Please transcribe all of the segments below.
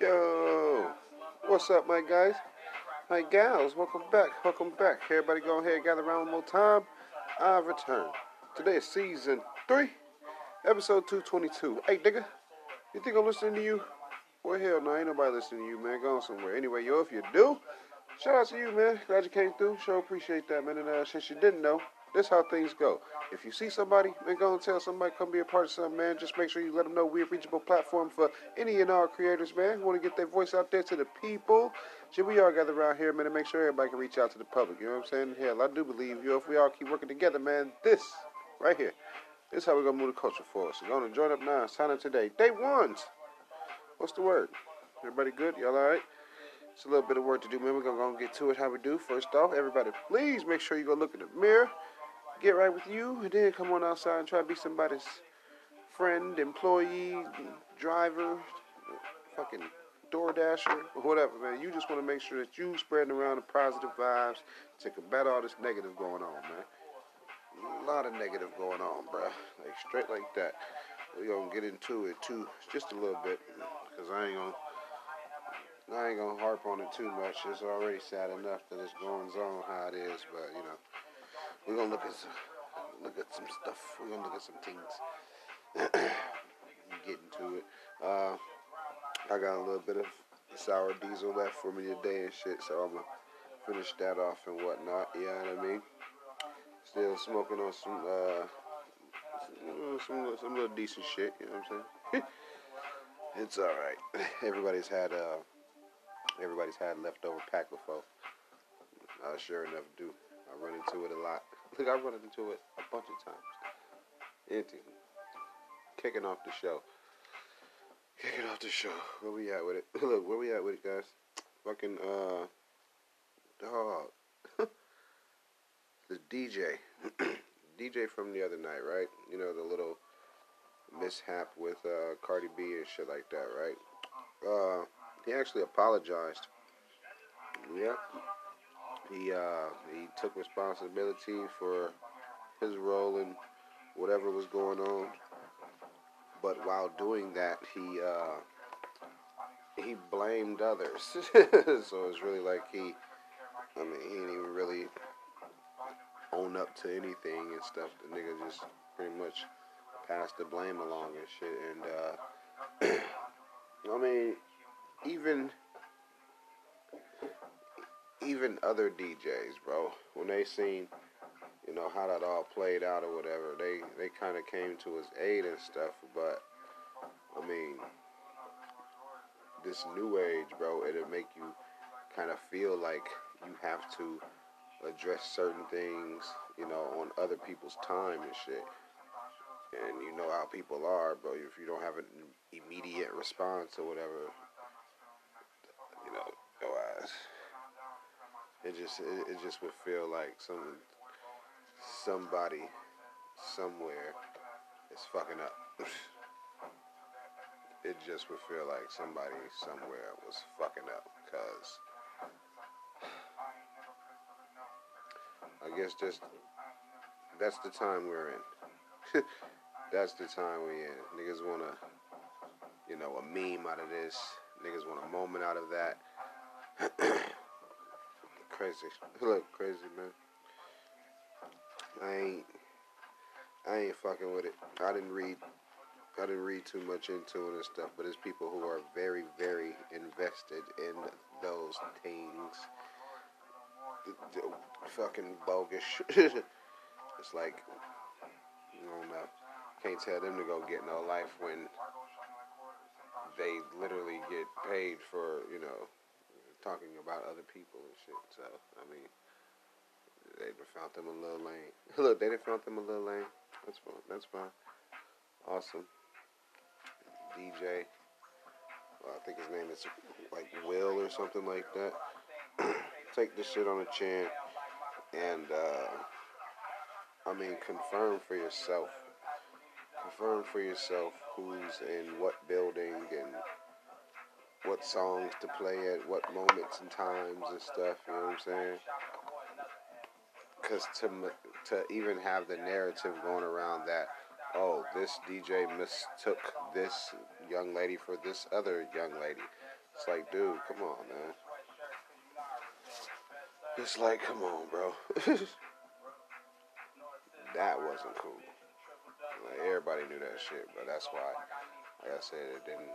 Yo, what's up, my guys? My gals, welcome back, welcome back. Everybody go ahead, gather around one more time. I've returned. Today is season three, episode 222. Hey, nigga, you think I'm listening to you? Well, hell no, ain't nobody listening to you, man. Going somewhere. Anyway, yo, if you do, shout out to you, man. Glad you came through. Sure appreciate that, man. And uh, since you didn't know, this how things go. If you see somebody, man, go and tell somebody come be a part of something, man. Just make sure you let them know we're a reachable platform for any and all creators, man. Who want to get their voice out there to the people. Shit, we all gather around here, man, and make sure everybody can reach out to the public. You know what I'm saying? Hell, I do believe, you if we all keep working together, man, this right here, this is how we're gonna move the culture forward. So, going to join up now. Sign up today. Day ones. What's the word? Everybody good? Y'all all right? It's a little bit of work to do, man. We're gonna go and get to it. How we do? First off, everybody, please make sure you go look in the mirror get right with you, and then come on outside and try to be somebody's friend, employee, driver, fucking DoorDasher, or whatever, man. You just want to make sure that you spreading around the positive vibes to combat all this negative going on, man. A lot of negative going on, bro. Like straight like that. We're gonna get into it too, just a little bit, cause I ain't gonna. I ain't gonna harp on it too much. It's already sad enough that it's going on how it is, but you know. We're gonna look at some, look at some stuff. We're gonna look at some things. Get into it. Uh, I got a little bit of sour diesel left for me today and shit, so I'm gonna finish that off and whatnot. You know what I mean? Still smoking on some, uh, some, some little decent shit. You know what I'm saying? it's all right. Everybody's had, uh, everybody's had leftover pack before. I sure enough do. I run into it a lot. Look, I've run into it a bunch of times. Empty. Kicking off the show. Kicking off the show. Where we at with it? Look, where we at with it, guys? Fucking, uh, dog. the DJ. DJ from the other night, right? You know, the little mishap with uh, Cardi B and shit like that, right? Uh, he actually apologized. Yeah. He uh, he took responsibility for his role in whatever was going on. But while doing that, he uh, he blamed others. so it's really like he, I mean, he didn't even really own up to anything and stuff. The nigga just pretty much passed the blame along and shit. And uh, I mean, even even other DJs, bro, when they seen, you know, how that all played out or whatever, they they kind of came to his aid and stuff. But I mean, this new age, bro, it'll make you kind of feel like you have to address certain things, you know, on other people's time and shit. And you know how people are, bro. If you don't have an immediate response or whatever, you know, your ass it just it, it just would feel like some somebody somewhere is fucking up. it just would feel like somebody somewhere was fucking up because I guess just that's the time we're in. that's the time we're in. Niggas wanna, you know, a meme out of this. Niggas want a moment out of that. crazy. Look crazy, man. I ain't I ain't fucking with it. I didn't read I didn't read too much into it and stuff, but it's people who are very, very invested in those things. Fucking bogus. it's like I don't know. Can't tell them to go get no life when they literally get paid for, you know, talking about other people and shit. So I mean, they found them a little lane. Look, they done found them a little lane. That's fine. That's fine. Awesome. DJ. Well, I think his name is like Will or something like that. Take this shit on the chin and uh, I mean confirm for yourself. Confirm for yourself who's in what building and what songs to play at what moments and times and stuff. You know what I'm saying? Because to to even have the narrative going around that oh, this DJ mistook this young lady for this other young lady. It's like, dude, come on, man. It's like, come on, bro. that wasn't cool. Like, everybody knew that shit, but that's why, like I said, it didn't,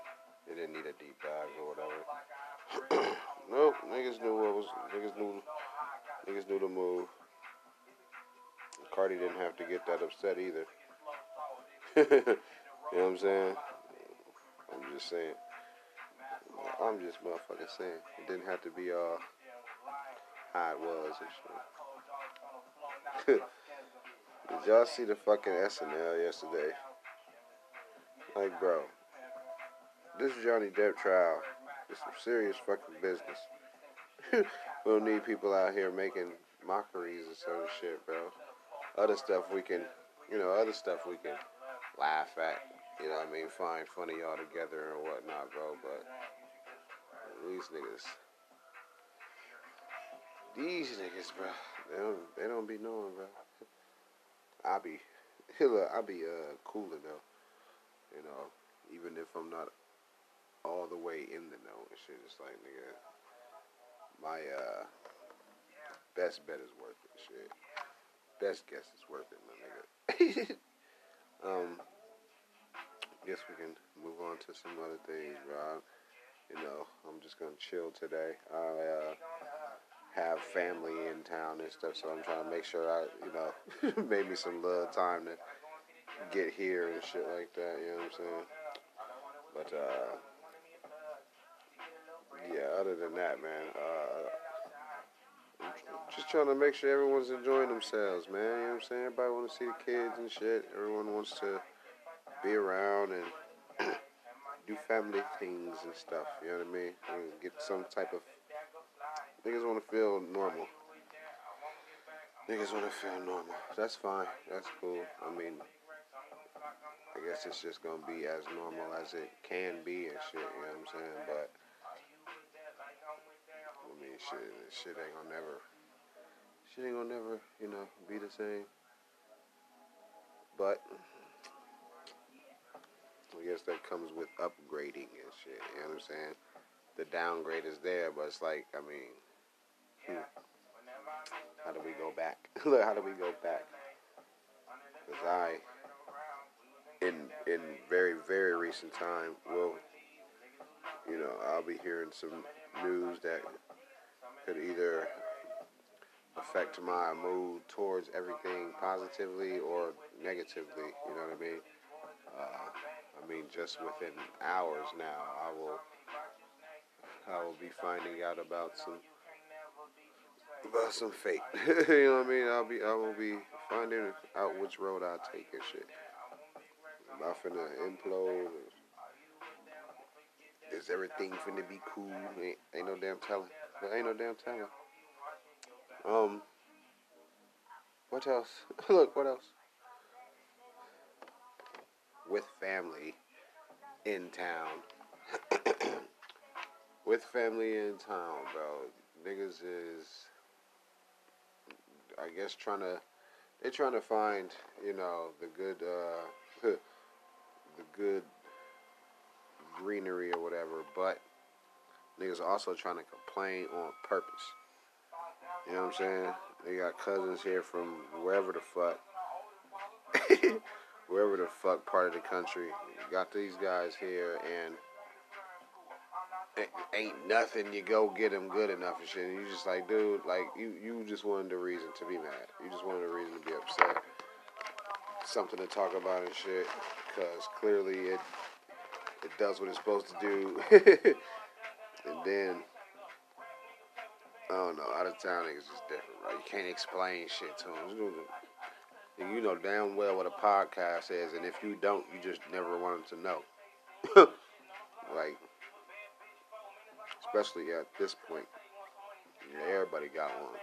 it didn't need a deep dive or whatever. nope, niggas knew what was, niggas knew, niggas knew the move. Cardi didn't have to get that upset either. you know what I'm saying? I'm just saying. I'm just motherfucking saying. It didn't have to be all how it was and shit. Did y'all see the fucking SNL yesterday? Like, bro, this is Johnny Depp trial is some serious fucking business. we don't need people out here making mockeries and of shit, bro. Other stuff we can, you know, other stuff we can laugh at. You know what I mean? Find funny all together and whatnot, bro. But these niggas, these niggas, bro, they don't, they don't be knowing, bro. I be, look, I be uh cooler though, you know, even if I'm not all the way in the know and shit. It's like nigga, my uh best bet is worth it. Shit, best guess is worth it, my nigga. um, guess we can move on to some other things, bro. You know, I'm just gonna chill today. I uh have family in town and stuff, so I'm trying to make sure I, you know, maybe some little time to get here and shit like that. You know what I'm saying? But uh, yeah. Other than that, man, uh, just trying to make sure everyone's enjoying themselves, man. You know what I'm saying? Everybody want to see the kids and shit. Everyone wants to be around and do family things and stuff. You know what I mean? And get some type of Niggas want to feel normal. Niggas want to feel normal. That's fine. That's cool. I mean, I guess it's just gonna be as normal as it can be and shit. You know what I'm saying? But Shit, shit ain't gonna never, shit ain't gonna never, you know, be the same. But I guess that comes with upgrading and shit. You know what I'm saying? The downgrade is there, but it's like, I mean, Hmm. How do we go back? Look, how do we go back? Because I, in in very very recent time, will, you know, I'll be hearing some news that could either affect my mood towards everything positively or negatively. You know what I mean? Uh, I mean, just within hours now, I will I will be finding out about some about some fate. you know what I mean? I'll be I will be finding out which road I take and shit. Am I finna implode? Is everything finna be cool? Ain't, ain't no damn telling. There ain't no damn telling. Um. What else? Look, what else? With family in town. With family in town, bro. Niggas is I guess trying to they're trying to find you know the good uh, the good greenery or whatever, but niggas also trying to complain on purpose. You know what I'm saying? They got cousins here from wherever the fuck, wherever the fuck part of the country. got these guys here and ain't nothing. You go get them good enough and shit. And you just like, dude, like you, you just wanted a reason to be mad. You just wanted a reason to be upset. Something to talk about and shit. Because clearly it it does what it's supposed to do. and then I don't know. Out of town niggas is different, right? You can't explain shit to them. You know damn well what a podcast is, and if you don't, you just never wanted to know. like especially at this point. Everybody got one.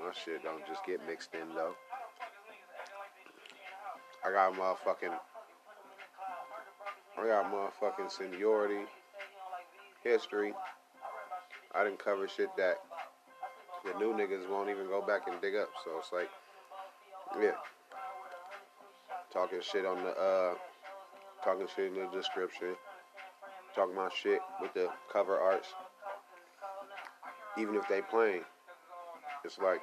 My shit don't just get mixed in though. I got motherfucking, I got motherfucking seniority, history. I didn't cover shit that the new niggas won't even go back and dig up. So it's like, yeah. talking shit on the uh, talking shit in the description, talking about shit with the cover arts. Even if they playing, it's like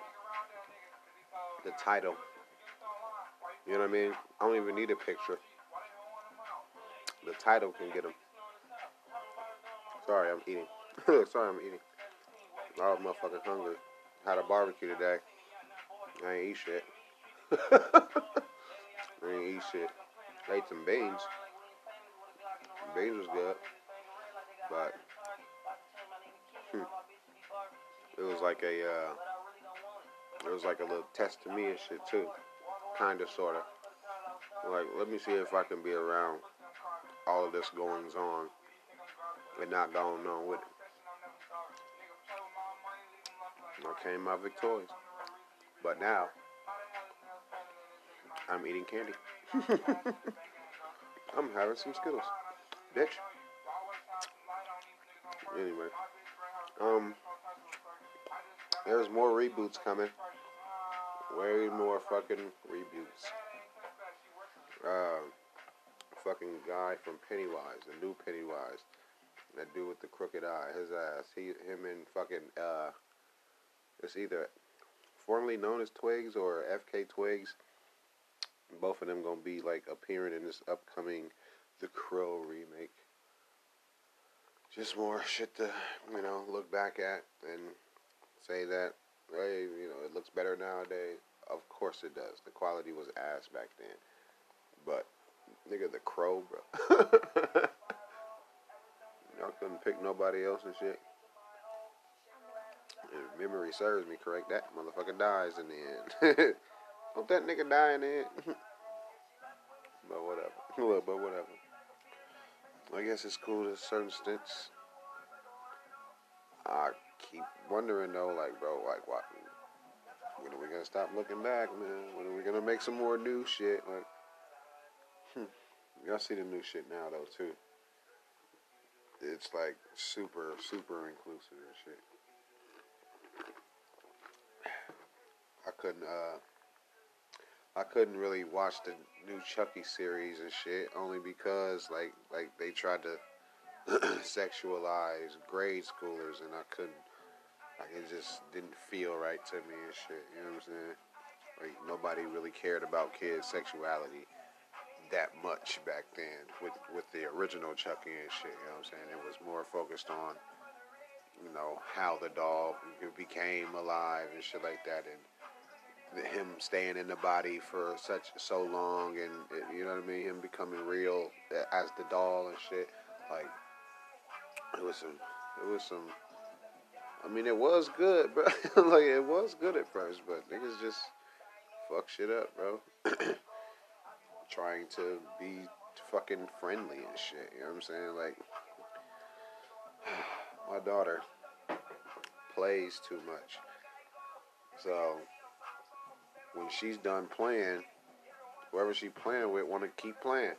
the title. You know what I mean? I don't even need a picture. The title can get them. Sorry, I'm eating. Sorry, I'm eating. I was motherfucking hungry. Had a barbecue today. I ain't eat shit. I ain't eat shit. I ate some beans. Beans was good. But hmm, it was like a uh, it was like a little test to me and shit too. Kinda sorta. Like, let me see if I can be around all of this goings on and not going on with it. I came out victorious. But now, I'm eating candy. I'm having some Skittles. Bitch. Anyway. Um, there's more reboots coming. Way more fucking reboots. Uh, fucking guy from Pennywise, the new Pennywise. That dude with the crooked eye, his ass. He, him, and fucking uh, it's either formerly known as Twigs or FKA Twigs. Both of them gonna be like appearing in this upcoming The Crow remake. Just more shit to you know look back at and say that hey you know it looks better nowadays. Of course it does. The quality was ass back then, but nigga, The Crow, bro. Couldn't pick nobody else and shit. If memory serves me correct, that motherfucker dies in the end. Don't that nigga die in the end? but whatever. but whatever. I guess it's cool to certain extents. I keep wondering though, like, bro, like, what? When are we gonna stop looking back, man? When are we gonna make some more new shit? Like, hmm. Y'all see the new shit now though too. It's like super, super inclusive and shit. I couldn't uh I couldn't really watch the new Chucky series and shit only because like like they tried to sexualize grade schoolers and I couldn't like it just didn't feel right to me and shit, you know what I'm saying? Like nobody really cared about kids' sexuality that much back then with with the original Chucky and shit, you know what I'm saying? It was more focused on you know how the doll became alive and shit like that and him staying in the body for such so long, and you know what I mean, him becoming real as the doll and shit. Like it was some, it was some. I mean, it was good, bro. like it was good at first, but niggas just fuck shit up, bro. Trying to be fucking friendly and shit. You know what I'm saying? Like my daughter plays too much, so when she's done playing, whoever she's playing with want to keep playing.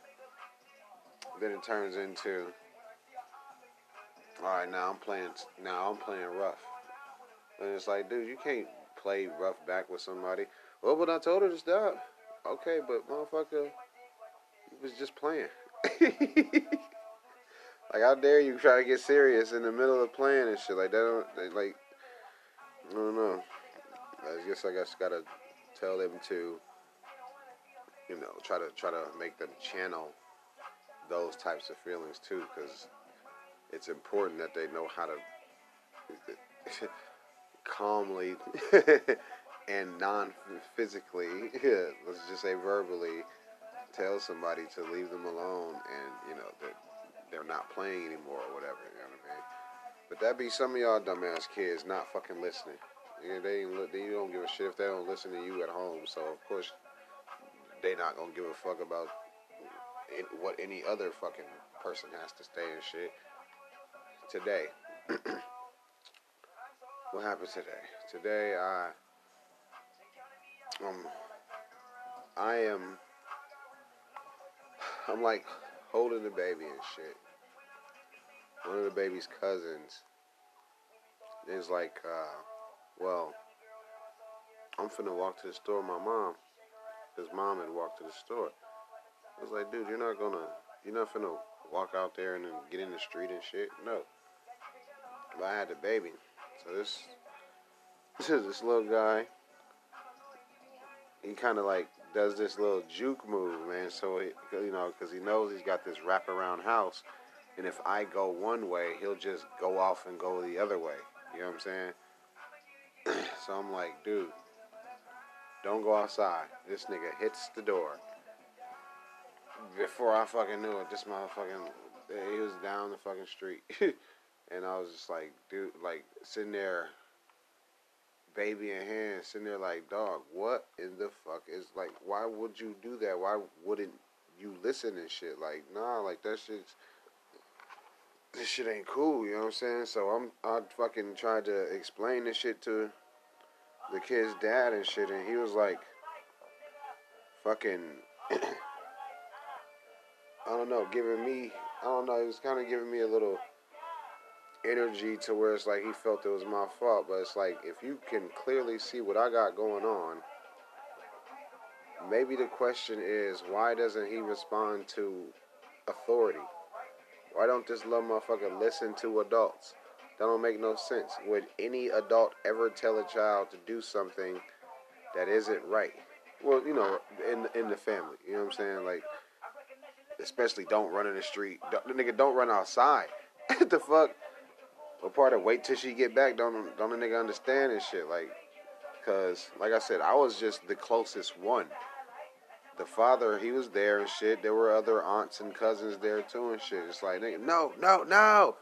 Then it turns into, all right, now I'm playing. Now I'm playing rough, and it's like, dude, you can't play rough back with somebody. Well, but I told her to stop. Okay, but motherfucker, was just playing. like, how dare you try to get serious in the middle of playing and shit like that? Don't, like, I don't know. I guess I just gotta tell them to, you know, try to try to make them channel those types of feelings too, because it's important that they know how to calmly and non-physically, let's just say verbally, tell somebody to leave them alone, and you know that they're not playing anymore or whatever. You know what I mean? But that be some of y'all dumbass kids not fucking listening. Yeah, they ain't, they don't give a shit if they don't listen to you at home. So of course they not gonna give a fuck about what any other fucking person has to say and shit. Today, what happened today? Today I um I am I'm like holding the baby and shit. One of the baby's cousins is like uh well, I'm finna walk to the store with my mom. His mom had walked to the store. I was like, dude, you're not gonna, you're not gonna walk out there and then get in the street and shit. No. But I had the baby, so this, this little guy, he kind of like does this little juke move, man. So he, you know, because he knows he's got this wraparound house, and if I go one way, he'll just go off and go the other way. You know what I'm saying? so I'm like, dude, don't go outside. This nigga hits the door. Before I fucking knew it, this motherfucking he was down the fucking street. and I was just like, dude, like sitting there, baby in hand, sitting there like, dog, what in the fuck is like? Why would you do that? Why wouldn't you listen and shit? Like, nah, like that shit's this shit ain't cool. You know what I'm saying? So I'm I fucking tried to explain this shit to the kid's dad and shit, and he was like, fucking. I don't know, giving me, I don't know, he was kind of giving me a little energy to where it's like he felt it was my fault, but it's like if you can clearly see what I got going on, maybe the question is why doesn't he respond to authority? Why don't this little motherfucker listen to adults? That don't make no sense. Would any adult ever tell a child to do something that isn't right? Well, you know, in in the family, you know what I'm saying? Like, especially don't run in the street. Don't, nigga, don't run outside. the fuck? What part of wait till she get back? Don't don't a nigga understand and shit? Like, cause like I said, I was just the closest one. The father, he was there and shit. There were other aunts and cousins there too and shit. It's like, nigga, no, no, no.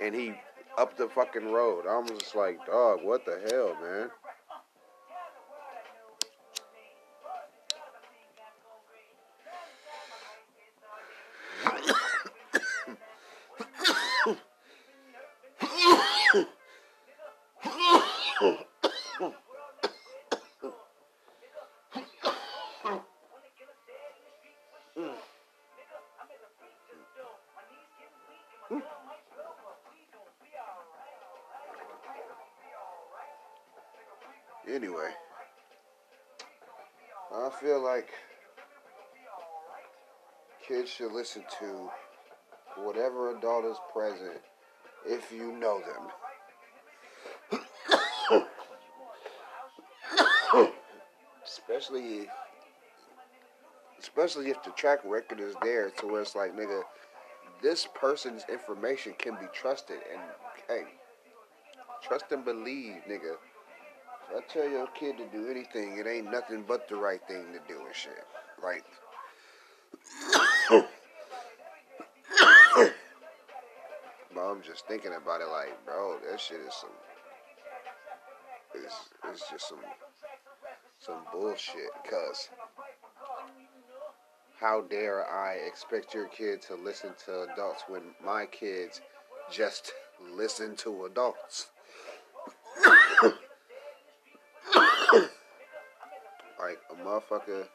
And he up the fucking road. I was just like, dog, what the hell, man? Should listen to whatever adult is present if you know them. especially especially if the track record is there to where it's like nigga this person's information can be trusted and hey trust and believe nigga I tell your kid to do anything, it ain't nothing but the right thing to do and shit. Like, but I'm just thinking about it like, bro, that shit is some, it's, it's just some, some bullshit. Cause how dare I expect your kid to listen to adults when my kids just listen to adults? like a motherfucker,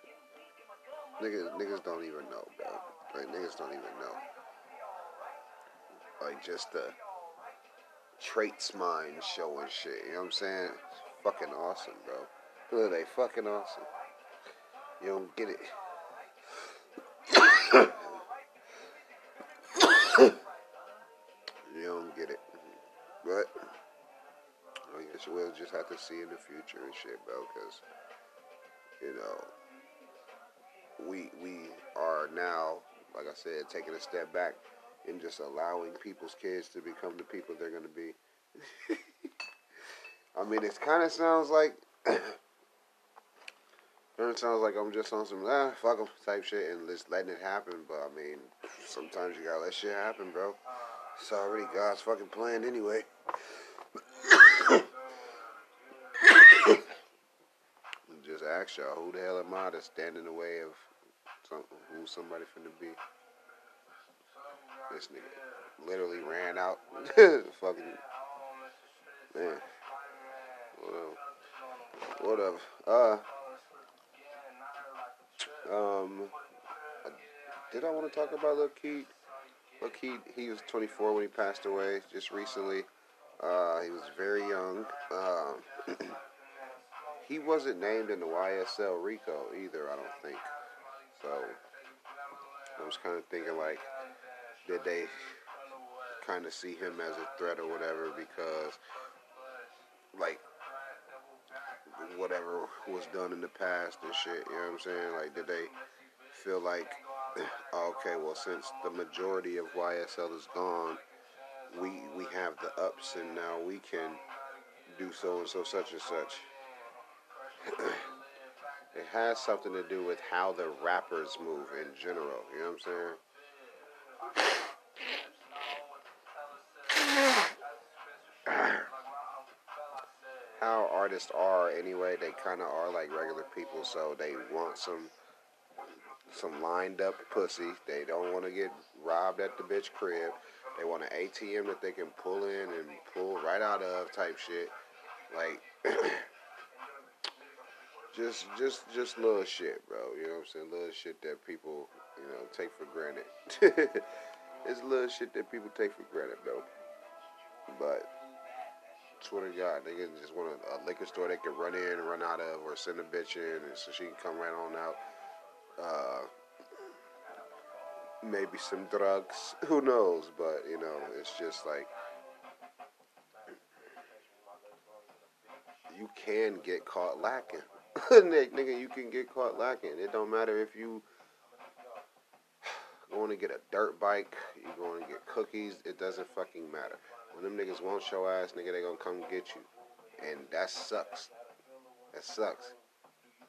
niggas, niggas don't even know, bro. Like niggas don't even know. Like just the traits mind show and shit. You know what I'm saying? It's fucking awesome, bro. Look, they fucking awesome. You don't get it. you don't get it. But I guess we'll just have to see in the future and shit, bro. Cause you know, we we are now, like I said, taking a step back and just allowing people's kids to become the people they're gonna be. I mean, it kind of sounds like. It sounds like I'm just on some ah fuck them type shit and just letting it happen, but I mean, sometimes you gotta let shit happen, bro. It's already God's fucking plan anyway. just ask y'all, who the hell am I to stand in the way of some, who somebody finna be? This nigga literally ran out. Fucking man. Whatever. Whatever. Uh. Um. Did I want to talk about Lil Keed? Lil Keed, he was 24 when he passed away just recently. Uh, he was very young. Um, he wasn't named in the YSL RICO either, I don't think. So, I was kind of thinking like, did they kind of see him as a threat or whatever because, like, whatever was done in the past and shit. You know what I'm saying? Like, did they feel like, oh, okay, well, since the majority of YSL is gone, we we have the ups, and now we can do so and so, such and such. it has something to do with how the rappers move in general. You know what I'm saying? how artists are anyway. They kind of are like regular people, so they want some some lined up pussy. They don't want to get robbed at the bitch crib. They want an ATM that they can pull in and pull right out of type shit. Like just just just little shit, bro. You know what I'm saying? Little shit that people, you know, take for granted. it's little shit that people take for granted, though. But swear to God, can just want a, a, liquor store they can run in and run out of, or send a bitch in, and so she can come right on out. Uh, maybe some drugs, who knows? But you know, it's just like you can get caught lacking. nigga, you can get caught lacking. It don't matter if you going to get a dirt bike, you going to get cookies. It doesn't fucking matter. When them niggas won't show ass, nigga, they gonna come get you. And that sucks. That sucks.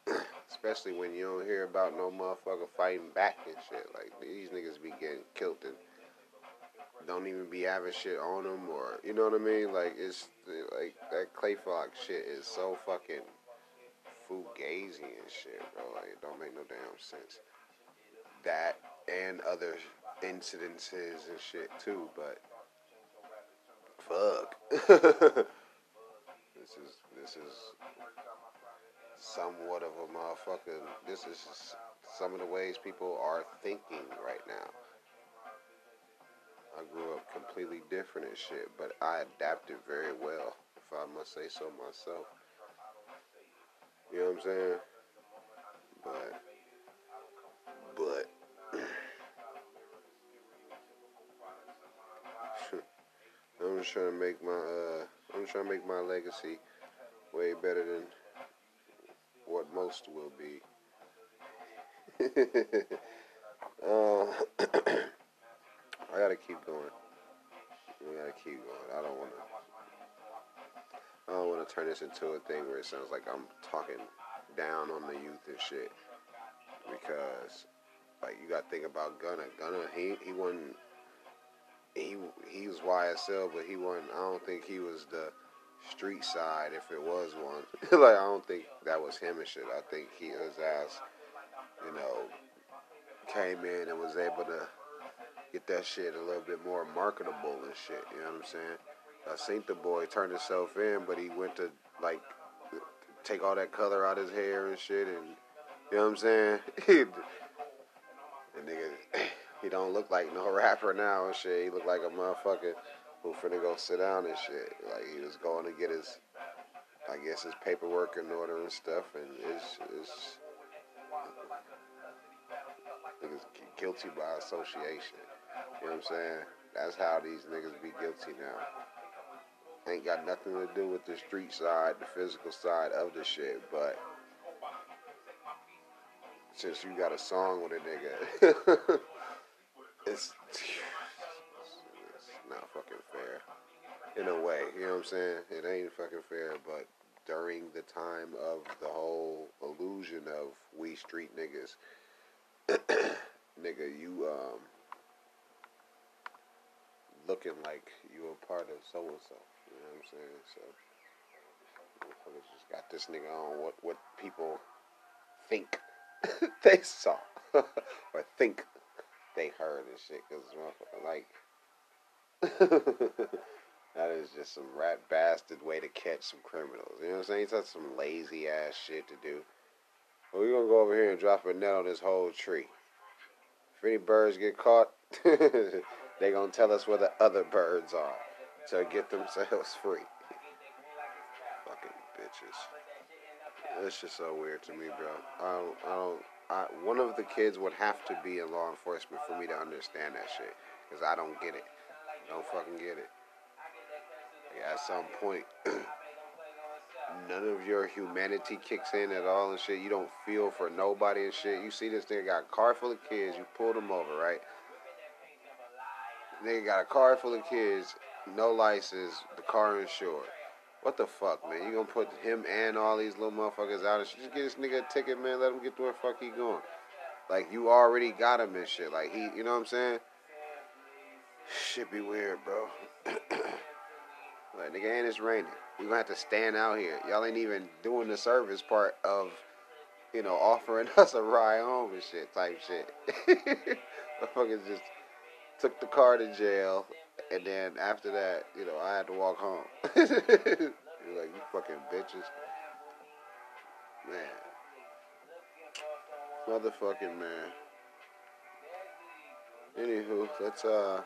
Especially when you don't hear about no motherfucker fighting back and shit. Like, these niggas be getting killed and don't even be having shit on them or, you know what I mean? Like, it's, like, that Clay Fox shit is so fucking fugazi and shit, bro. Like, it don't make no damn sense. That and other incidences and shit, too, but fuck. this is this is somewhat of a motherfucker. This is some of the ways people are thinking right now. I grew up completely different and shit, but I adapted very well, if I must say so myself. You know what I'm saying? But, but. I'm just trying to make my uh, I'm trying to make my legacy way better than what most will be. uh, I gotta keep going. We gotta keep going. I don't wanna. I don't wanna turn this into a thing where it sounds like I'm talking down on the youth and shit. Because, like, you gotta think about Gunna. Gunna, he he wasn't he he was YSL, but he wasn't. I don't think he was the street side if it was one. like I don't think that was him and shit. I think he his ass, you know, came in and was able to get that shit a little bit more marketable and shit. You know what I'm saying? I seen the boy turn himself in, but he went to like take all that color out of his hair and shit, and you know what I'm saying? the nigga he don't look like no rapper now and shit. He look like a motherfucker who finna go sit down and shit. Like he was going to get his, I guess his paperwork in order and stuff, and it's it's niggas guilty by association. You know what I'm saying? That's how these niggas be guilty now. Ain't got nothing to do with the street side, the physical side of the shit, but since you got a song with a nigga. it's, it's not fucking fair. In a way, you know what I'm saying? It ain't fucking fair, but during the time of the whole illusion of we street niggas, nigga, you um looking like you a part of so and so. You know what I'm saying? So motherfuckers just got this nigga on what what people think they saw or think they heard and shit. Cause like that is just some rat bastard way to catch some criminals. You know what I'm saying? That's some lazy ass shit to do. Well, we're gonna go over here and drop a net on this whole tree. If any birds get caught, they're gonna tell us where the other birds are to get themselves free. Fucking bitches. It's just so weird to me, bro. I don't, I don't, I, one of the kids would have to be in law enforcement for me to understand that shit. Because I don't get it. Don't fucking get it. Like, at some point, none of your humanity kicks in at all and shit. You don't feel for nobody and shit. You see this nigga got a car full of kids. You pulled him over, right? Nigga got a car full of kids, no license, the car insured. What the fuck, man? You gonna put him and all these little motherfuckers out? Just get this nigga a ticket, man. Let him get to where the fuck he going. Like you already got him and shit. Like he, you know what I'm saying? Shit be weird, bro. like nigga, and it's raining. We gonna have to stand out here. Y'all ain't even doing the service part of, you know, offering us a ride home and shit type shit. Motherfuckers just took the car to jail and then after that, you know, I had to walk home. Like, you fucking bitches. Man. Motherfucking man. Anywho, let's, uh,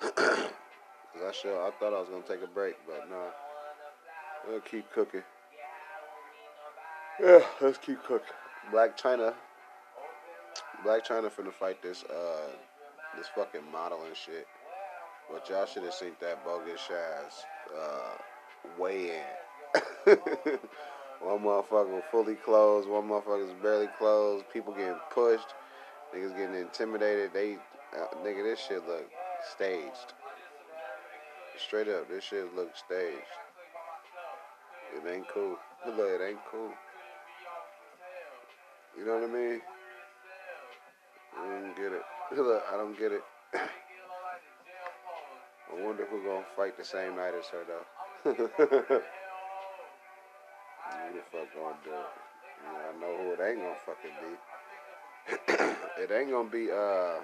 I sure, I thought I was gonna take a break, but no. Nah, we'll keep cooking. Yeah, let's keep cooking. Blac Chyna. Blac Chyna finna fight this, uh, this fucking model and shit. But y'all should have seen that bogus ass uh, weigh in. one motherfucker fully closed, one motherfucker's barely closed. People getting pushed, niggas getting intimidated. They, uh, nigga, this shit look staged. Straight up, this shit look staged. It ain't cool. Look, it ain't cool. You know what I mean? I don't get it. Look, I don't get it. I wonder who gonna fight the same night as her though. who the fuck gonna do it? I know who it ain't gonna fucking be. it ain't gonna be uh,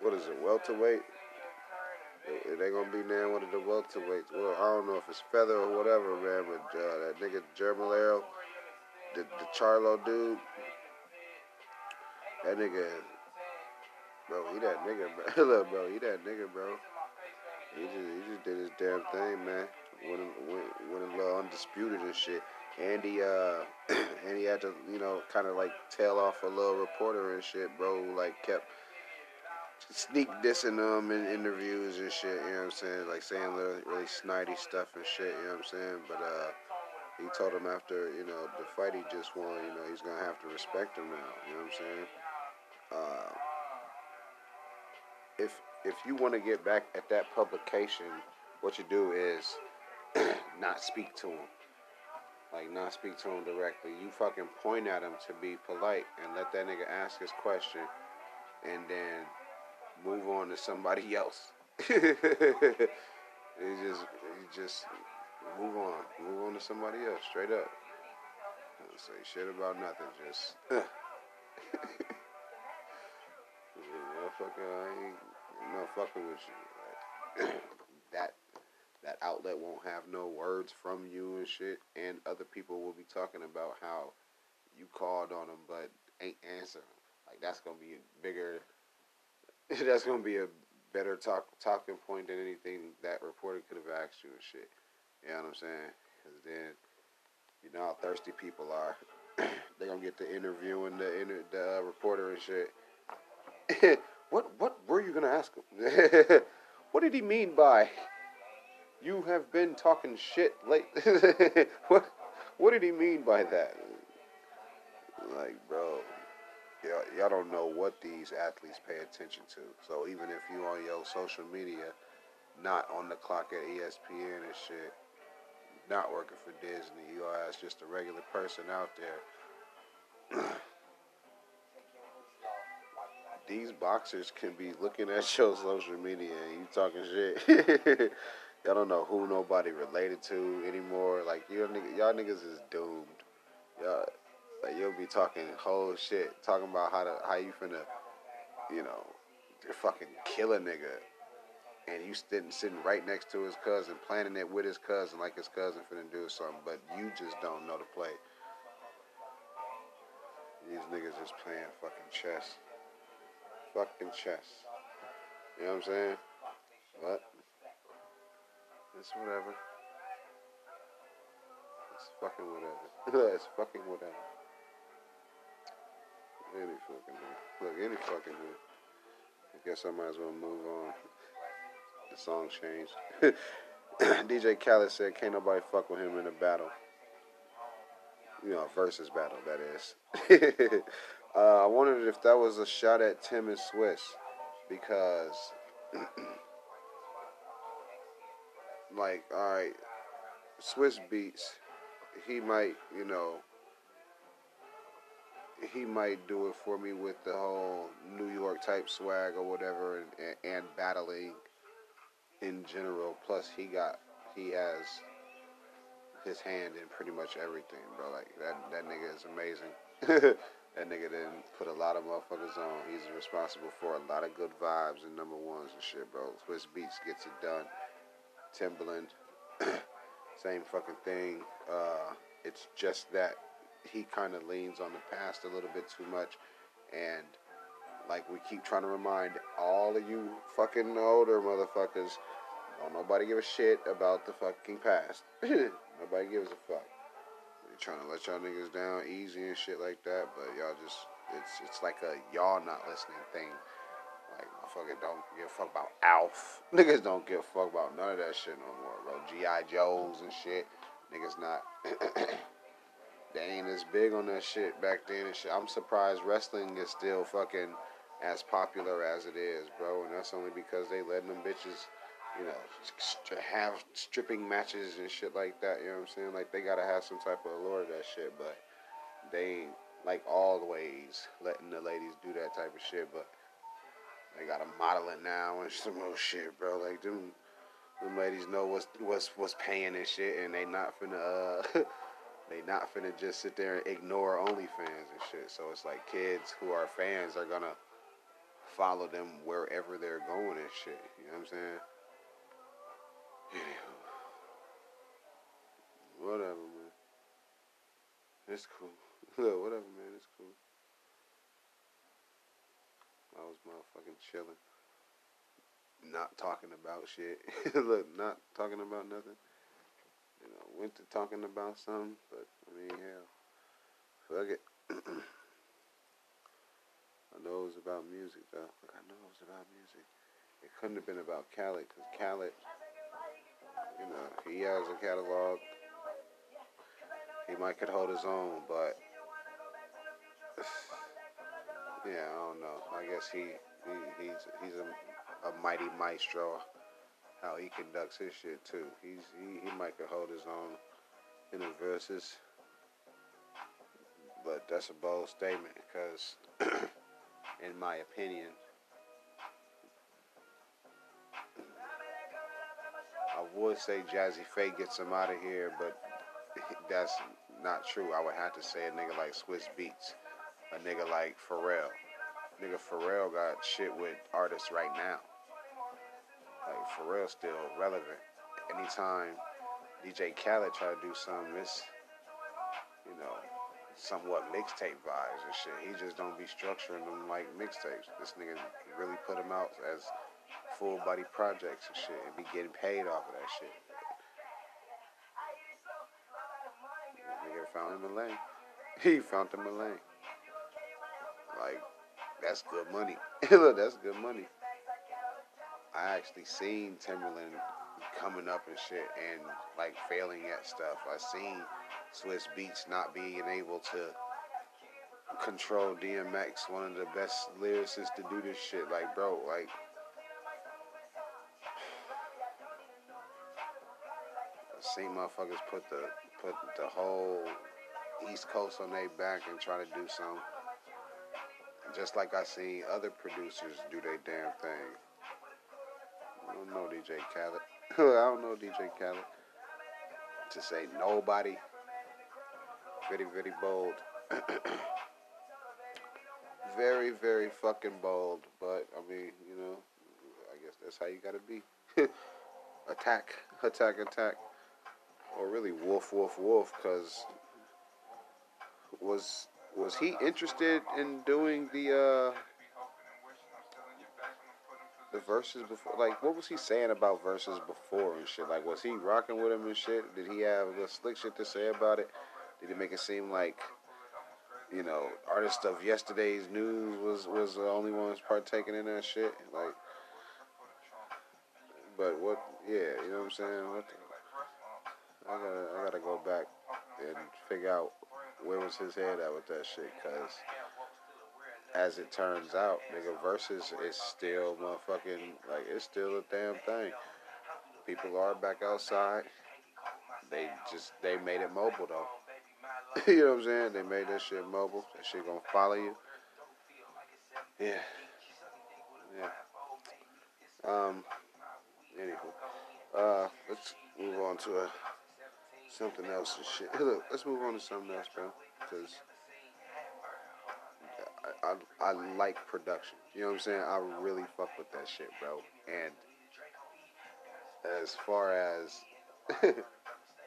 what is it, welterweight? It, it ain't gonna be now one of the welterweights. Well, I don't know if it's feather or whatever, man. But uh, that nigga Jermallero, the the Charlo dude, that nigga, bro, he that nigga, bro. Look, bro, he that nigga, bro. He just he just did his damn thing, man. Winning winning a little undisputed and shit. And he uh and he had to, you know, kind of like tail off a little reporter and shit, bro. Like kept sneak dissing them in interviews and shit. You know what I'm saying? Like saying really, really snidey stuff and shit. You know what I'm saying? But uh. He told him after, you know, the fight he just won, you know, he's gonna have to respect him now. You know what I'm saying? Uh, if if you want to get back at that publication, what you do is not speak to him. Like, not speak to him directly. You fucking point at him to be polite and let that nigga ask his question and then move on to somebody else. you just, you just move on. Move on to somebody else, straight up. Don't say shit about nothing, just. fucking, I ain't no fucking with you. Like, that that outlet won't have no words from you and shit, and other people will be talking about how you called on them but ain't answering. Like that's gonna be a bigger. that's gonna be a better talk talking point than anything that reporter could have asked you and shit. You know what I'm saying? Because then you know how thirsty people are. They're gonna get to interviewing the inter- the uh, reporter and shit. What what were you gonna ask him? what did he mean by you have been talking shit late? what what did he mean by that? Like, bro, y'all, y'all don't know what these athletes pay attention to. So even if you on your social media, not on the clock at ESPN and shit, not working for Disney, you are just a regular person out there. these boxers can be looking at your social media and you talking shit. y'all don't know who nobody related to anymore. Like you y'all niggas is doomed. Y'all like you'll be talking whole shit, talking about how to how you finna, you know, fucking kill a nigga, and you sitting sitting right next to his cousin, planning it with his cousin, like his cousin finna do something, but you just don't know the play. These niggas just playing fucking chess fucking chess. You know what I'm saying? But it's whatever. It's fucking whatever. it's fucking whatever. Any fucking day. Look, any fucking day. I guess I might as well move on. The song changed. DJ Khaled said can't nobody fuck with him in a battle. You know, versus battle, that is. Uh, I wondered if that was a shot at Tim and Swizz because, like, alright, Swizz Beatz. he might, you know, he might do it for me with the whole New York type swag or whatever, and, and battling in general. Plus, he got he has his hand in pretty much everything, bro. Like that that nigga is amazing. that nigga didn't put a lot of motherfuckers on. He's responsible for a lot of good vibes and number ones and shit, bro. Swizz Beatz gets it done. Timbaland, same fucking thing. Uh, it's just that he kind of leans on the past a little bit too much, and like we keep trying to remind all of you fucking older motherfuckers, don't nobody give a shit about the fucking past. nobody gives a fuck. Trying to let y'all niggas down easy and shit like that, but y'all just it's it's like a y'all not listening thing. Like motherfucker don't give a fuck about Alf. Niggas don't give a fuck about none of that shit no more, bro. G.I. Joes and shit. Niggas not they ain't as big on that shit back then and shit. I'm surprised wrestling is still fucking as popular as it is, bro. And that's only because they letting them bitches, you know, to have stripping matches and shit like that. You know what I'm saying? Like they gotta have some type of allure to that shit, but they ain't like always letting the ladies do that type of shit. But they gotta model it now and some more shit, bro. Like them, them ladies know what's what's what's paying and shit, and they not finna. Uh, They not finna just sit there and ignore OnlyFans and shit. So it's like kids who are fans are gonna follow them wherever they're going and shit. You know what I'm saying? Whatever, man. It's cool. Look, whatever, man. It's cool. I was motherfucking chilling. Not talking about shit. Look, not talking about nothing you know, went to talking about something, but I mean, hell, fuck it. I know it was about music, though. I know it was about music. It couldn't have been about Khaled, because Khaled, you know, he has a catalog. He might could hold his own, but yeah, I don't know. I guess he, he he's he's a, a mighty maestro how he conducts his shit too. He's he, he might could hold his own in the Verzuz, but that's a bold statement because, in my opinion, would say Jazzy Pha gets him out of here, but that's not true. I would have to say a nigga like Swizz Beatz, a nigga like Pharrell. Nigga Pharrell got shit with artists right now. Like Pharrell still relevant. Anytime DJ Khaled try to do something, it's you know somewhat mixtape vibes and shit. He just don't be structuring them like mixtapes. This nigga really put them out as full body projects and shit, and be getting paid off of that shit. Nigga found him a lane. He found him a lane. Like that's good money. Look, that's good money. I actually seen Timbaland coming up and shit and like failing at stuff. I seen Swizz Beatz not being able to control DMX, one of the best lyricists to do this shit. Like, bro, like. I seen motherfuckers put the put the whole East Coast on their back and try to do something. Just like I seen other producers do their damn thing. I don't know DJ Khaled. I don't know DJ Khaled. To say nobody. Very, very bold. very, very fucking bold. But, I mean, you know, I guess that's how you gotta be. attack, attack, attack. Or really wolf, wolf, wolf, because was was he interested in doing the uh the Verzuz before? Like, what was he saying about Verzuz before and shit? Like, was he rocking with him and shit? Did he have a slick shit to say about it? Did he make it seem like you know, artists of yesterday's news was was the only ones partaking in that shit. Like, but what? Yeah, you know what I'm saying. What the, I gotta I gotta go back and figure out where was his head at with that shit, cause as it turns out, nigga, Verzuz is still motherfucking like it's still a damn thing. People are back outside. They just they made it mobile though. you know what I'm saying? They made that shit mobile. That shit gonna follow you. Yeah. Yeah. Um. Anywho, uh, let's move on to a something else and shit. Look, let's move on to something else, bro. Cause I, I, I like production. You know what I'm saying? I really fuck with that shit, bro. And as far as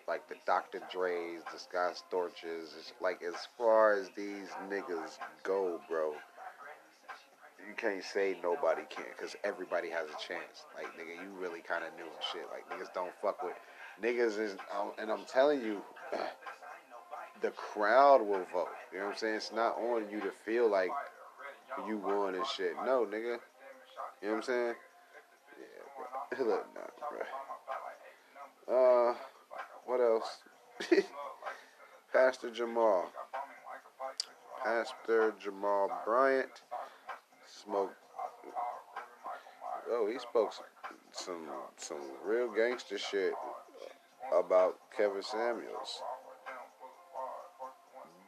like the Dr. Dre's, the Scott Storches, like as far as these niggas go, bro, you can't say nobody can, cause everybody has a chance. Like nigga, you really kind of knew and shit. Like niggas don't fuck with niggas is, and I'm telling you, the crowd will vote. You know what I'm saying? It's not on you to feel like you won and shit. No, nigga. You know what I'm saying? Yeah, bro. Look, nah, bro. Uh, what else? Pastor Jamal. Pastor Jamal Bryant smoked. Oh, he spoke some some, some real gangster shit about Kevin Samuels.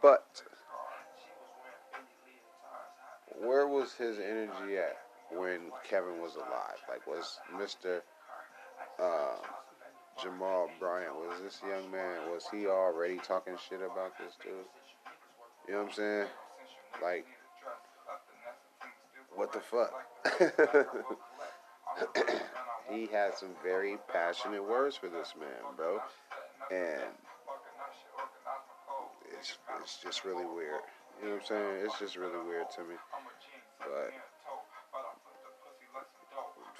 But where was his energy at when Kevin was alive? Like, was Mister uh, Jamal Bryant was this young man? Was he already talking shit about this dude? You know what I'm saying? Like, what the fuck? he had some very passionate words for this man, bro, and it's it's just really weird. You know what I'm saying? It's just really weird to me. But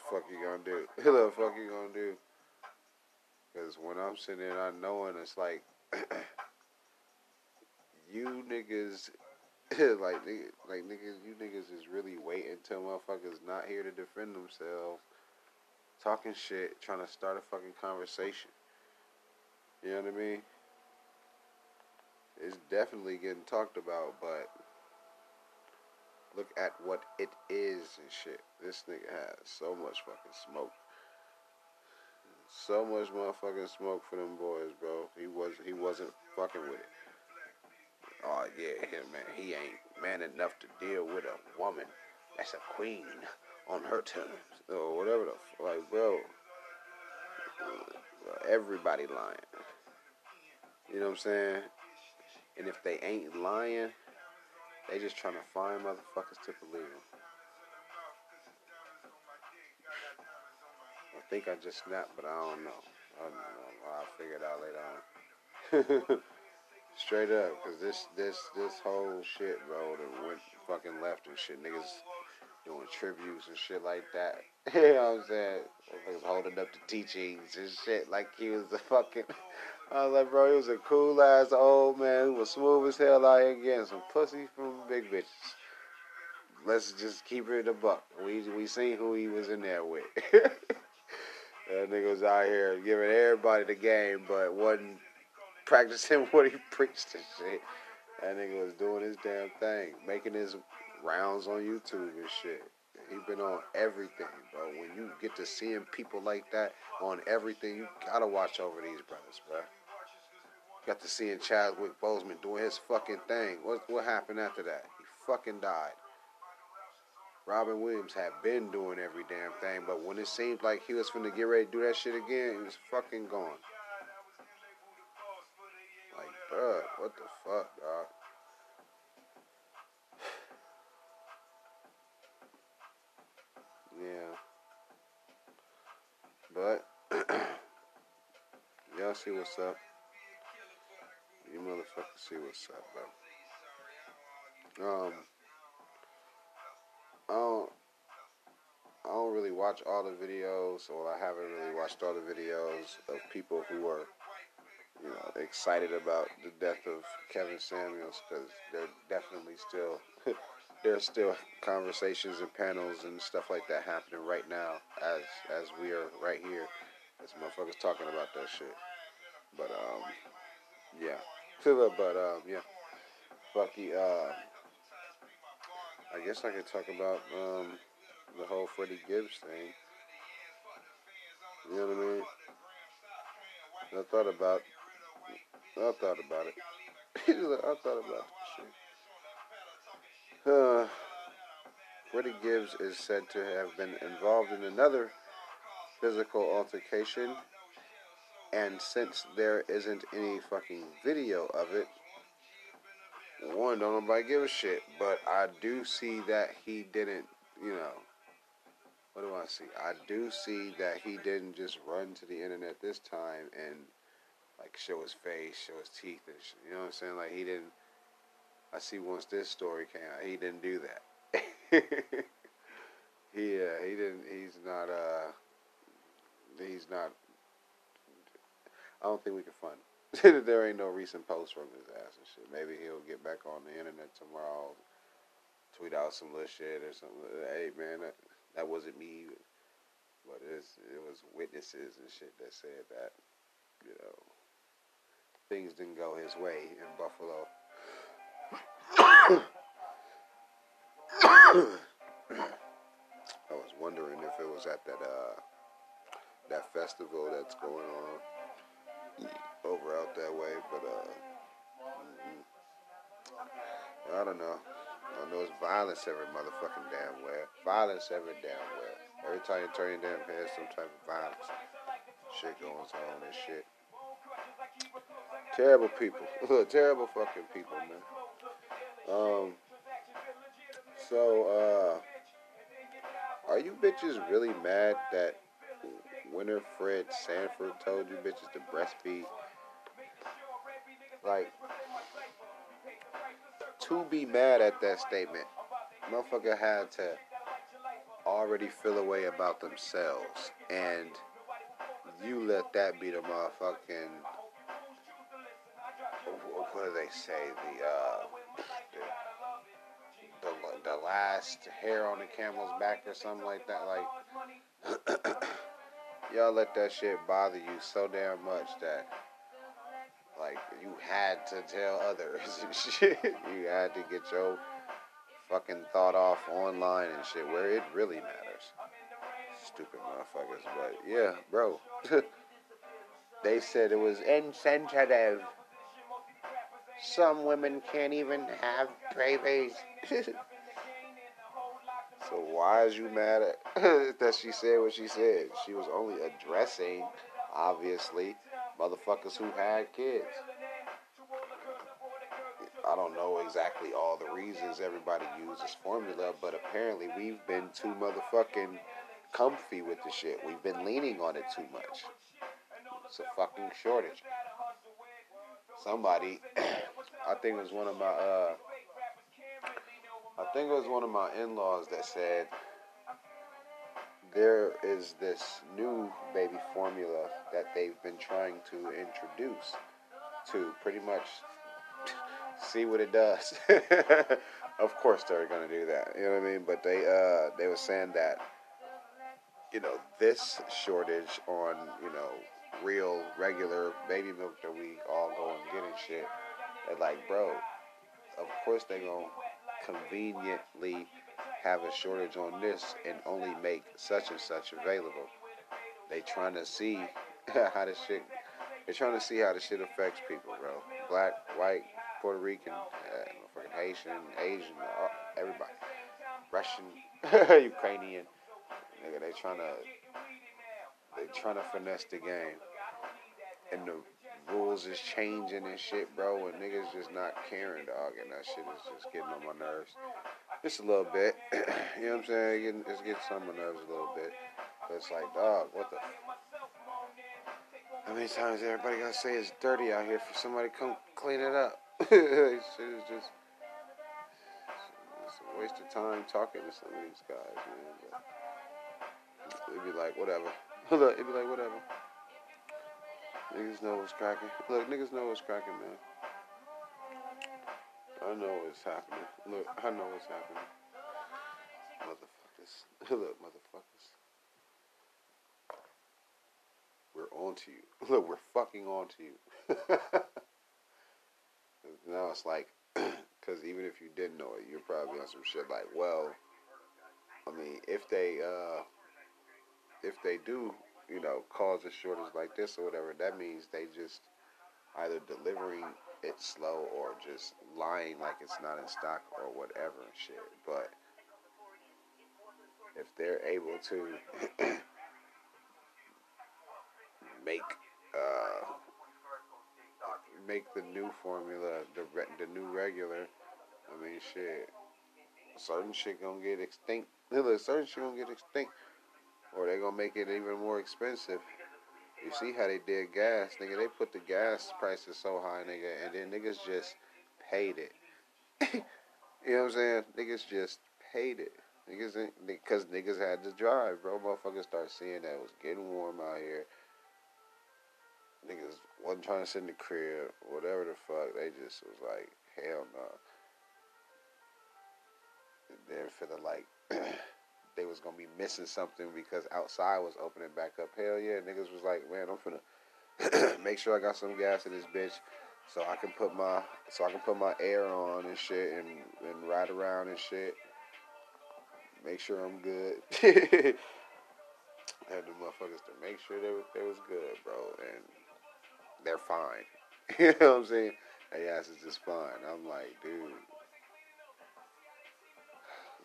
fuck you gonna do? What the fuck you gonna do? Because when I'm sitting there, I knowing it's like you niggas, like like niggas, you niggas is really waiting until motherfuckers not here to defend themselves, talking shit, trying to start a fucking conversation. You know what I mean? It's definitely getting talked about, but look at what it is and shit. This nigga has so much fucking smoke. So much motherfucking smoke for them boys, bro. He was he wasn't fucking with it. Oh yeah, him man, he ain't man enough to deal with a woman that's a queen on her terms or whatever the like, bro. Everybody lying. You know what I'm saying? And if they ain't lying, they just trying to find motherfuckers to believe them. I think I just snapped, but I don't know. I don't know. I'll figure it out later on. Straight up, cause this this this whole shit, bro, that went fucking left and shit. Niggas doing tributes and shit like that. you know what I'm saying? Holding up the teachings and shit like he was a fucking. I was like, bro, he was a cool ass old man who was smooth as hell out here getting some pussy from big bitches. Let's just keep it a buck. We we seen who he was in there with. that nigga was out here giving everybody the game, but wasn't practicing what he preached and shit. That nigga was doing his damn thing, making his rounds on YouTube and shit. He been on everything, bro. When you get to seeing people like that on everything, you gotta watch over these brothers, bro. Got to seeing Chadwick Boseman doing his fucking thing. What what happened after that? He fucking died. Robin Williams had been doing every damn thing, but when it seemed like he was finna get ready to do that shit again, he was fucking gone. Like, bruh, what the fuck, dog? Yeah. But y'all see what's up. You motherfuckers see what's up, bro. Um I don't I don't really watch all the videos, or I haven't really watched all the videos of people who are you know, excited about the death of Kevin Samuels because they're definitely still there's still conversations and panels and stuff like that happening right now as as we are right here. As motherfuckers talking about that shit. But um, yeah. but um, yeah. Bucky. Uh, I guess I could talk about um the whole Freddie Gibbs thing. You know what I mean? I thought about I thought about it. I thought about shit. Uh, Freddie Gibbs is said to have been involved in another physical altercation, and since there isn't any fucking video of it, one, don't nobody give a shit. But I do see that he didn't, you know, what do I see? I do see that he didn't just run to the internet this time and like show his face, show his teeth, and you know what I'm saying? Like he didn't. I see once this story came out, he didn't do that. he uh, he didn't. He's not. Uh, he's not. I don't think we can find. there ain't no recent posts from his ass and shit. Maybe he'll get back on the internet tomorrow, tweet out some little shit or something. Hey man, that, that wasn't me, but it's, it was witnesses and shit that said that, you know, things didn't go his way in Buffalo. I was wondering if it was at that uh, that festival that's going on over out that way, but uh, mm-hmm. I don't know. I know it's violence every motherfucking damn where. Violence every damn where. Every time you turn your damn head, some type of violence. Shit goes on and shit. Terrible people. Terrible fucking people, man. Um. So, uh, are you bitches really mad that Winifred Sanford told you bitches to breastfeed? Like, to be mad at that statement, motherfucker had to already feel a way about themselves, and you let that be the motherfucking what do they say the uh last hair on the camel's back or something like that like y'all let that shit bother you so damn much that like you had to tell others and shit. You had to get your fucking thought off online and shit where it really matters. Stupid motherfuckers. But yeah, bro. they said it was insensitive. Some women can't even have babies. so why is you mad at that she said what she said? She was only addressing, obviously, motherfuckers who had kids. I don't know exactly all the reasons everybody uses formula, but apparently we've been too motherfucking comfy with the shit. We've been leaning on it too much. It's a fucking shortage. Somebody, I think it was one of my, uh, I think it was one of my in-laws that said there is this new baby formula that they've been trying to introduce to pretty much see what it does. of course they're gonna do that. You know what I mean? But they uh they were saying that you know this shortage on you know real regular baby milk that we all go and get and shit. And like, bro, of course they gonna conveniently have a shortage on this and only make such and such available. They trying to see how the shit. They're trying to see how the shit affects people, bro. Black, white, Puerto Rican, uh, Haitian, Asian, everybody. Russian, Ukrainian. Nigga, they trying to. They trying to finesse the game, and the rules is changing and shit, bro. And niggas just not caring, dog. And that shit is just getting on my nerves. Just a little bit. you know what I'm saying? Getting, it's getting on my nerves a little bit. But it's like, dog, what the. How many times everybody gotta say it's dirty out here for somebody to come clean it up? shit is just. It's a waste of time talking to some of these guys, man. But it'd be like, whatever. it'd be like, whatever. Niggas know what's cracking. Look, niggas know what's cracking, man. I know what's happening. Look, I know what's happening. Motherfuckers. Look, motherfuckers. We're on to you. Look, we're fucking on to you. now it's like, because even if you didn't know it, you're probably on some shit like, well, I mean, if they, uh, if they do, you know, cause a shortage like this or whatever, that means they just either delivering it slow or just lying like it's not in stock or whatever and shit. But if they're able to make uh, make the new formula the re- the new regular, I mean shit, certain shit gonna get extinct. Look, Certain shit gonna get extinct, or they're gonna make it even more expensive. You see how they did gas, nigga? They put the gas prices so high, nigga, and then niggas just paid it. you know what I'm saying? Niggas just paid it. Niggas, because niggas had to drive, bro. Motherfuckers start seeing that it was getting warm out here. Niggas wasn't trying to sit in the crib, whatever the fuck. They just was like, hell no. Then feeling like they was gonna be missing something because outside was opening back up. Hell yeah, niggas was like, man, I'm finna make sure I got some gas in this bitch, so I can put my so I can put my air on and shit and and ride around and shit. Make sure I'm good. had the motherfuckers to make sure they was, they was good, bro, and they're fine. you know what I'm saying? Hey, ass is just fine. I'm like, dude,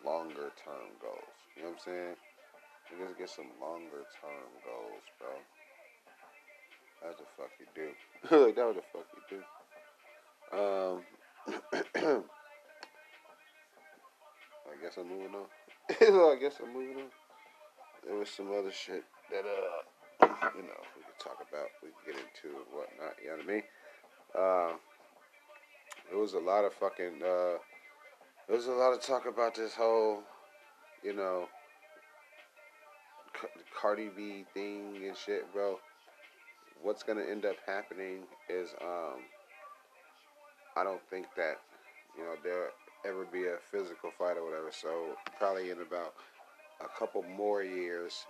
longer term goals. You know what I'm saying? you Niggas get some longer term goals, bro. That's the fuck you do. like, that what the fuck you do. Um, I guess I'm moving on. I guess I'm moving on. There was some other shit that, uh, you know, we could talk about, we could get into and whatnot, you know what I mean? Uh, there was a lot of fucking, uh, there was a lot of talk about this whole, you know, Cardi B thing and shit, bro. What's gonna end up happening is, um, I don't think that, you know, there ever be a physical fight or whatever. So probably in about a couple more years,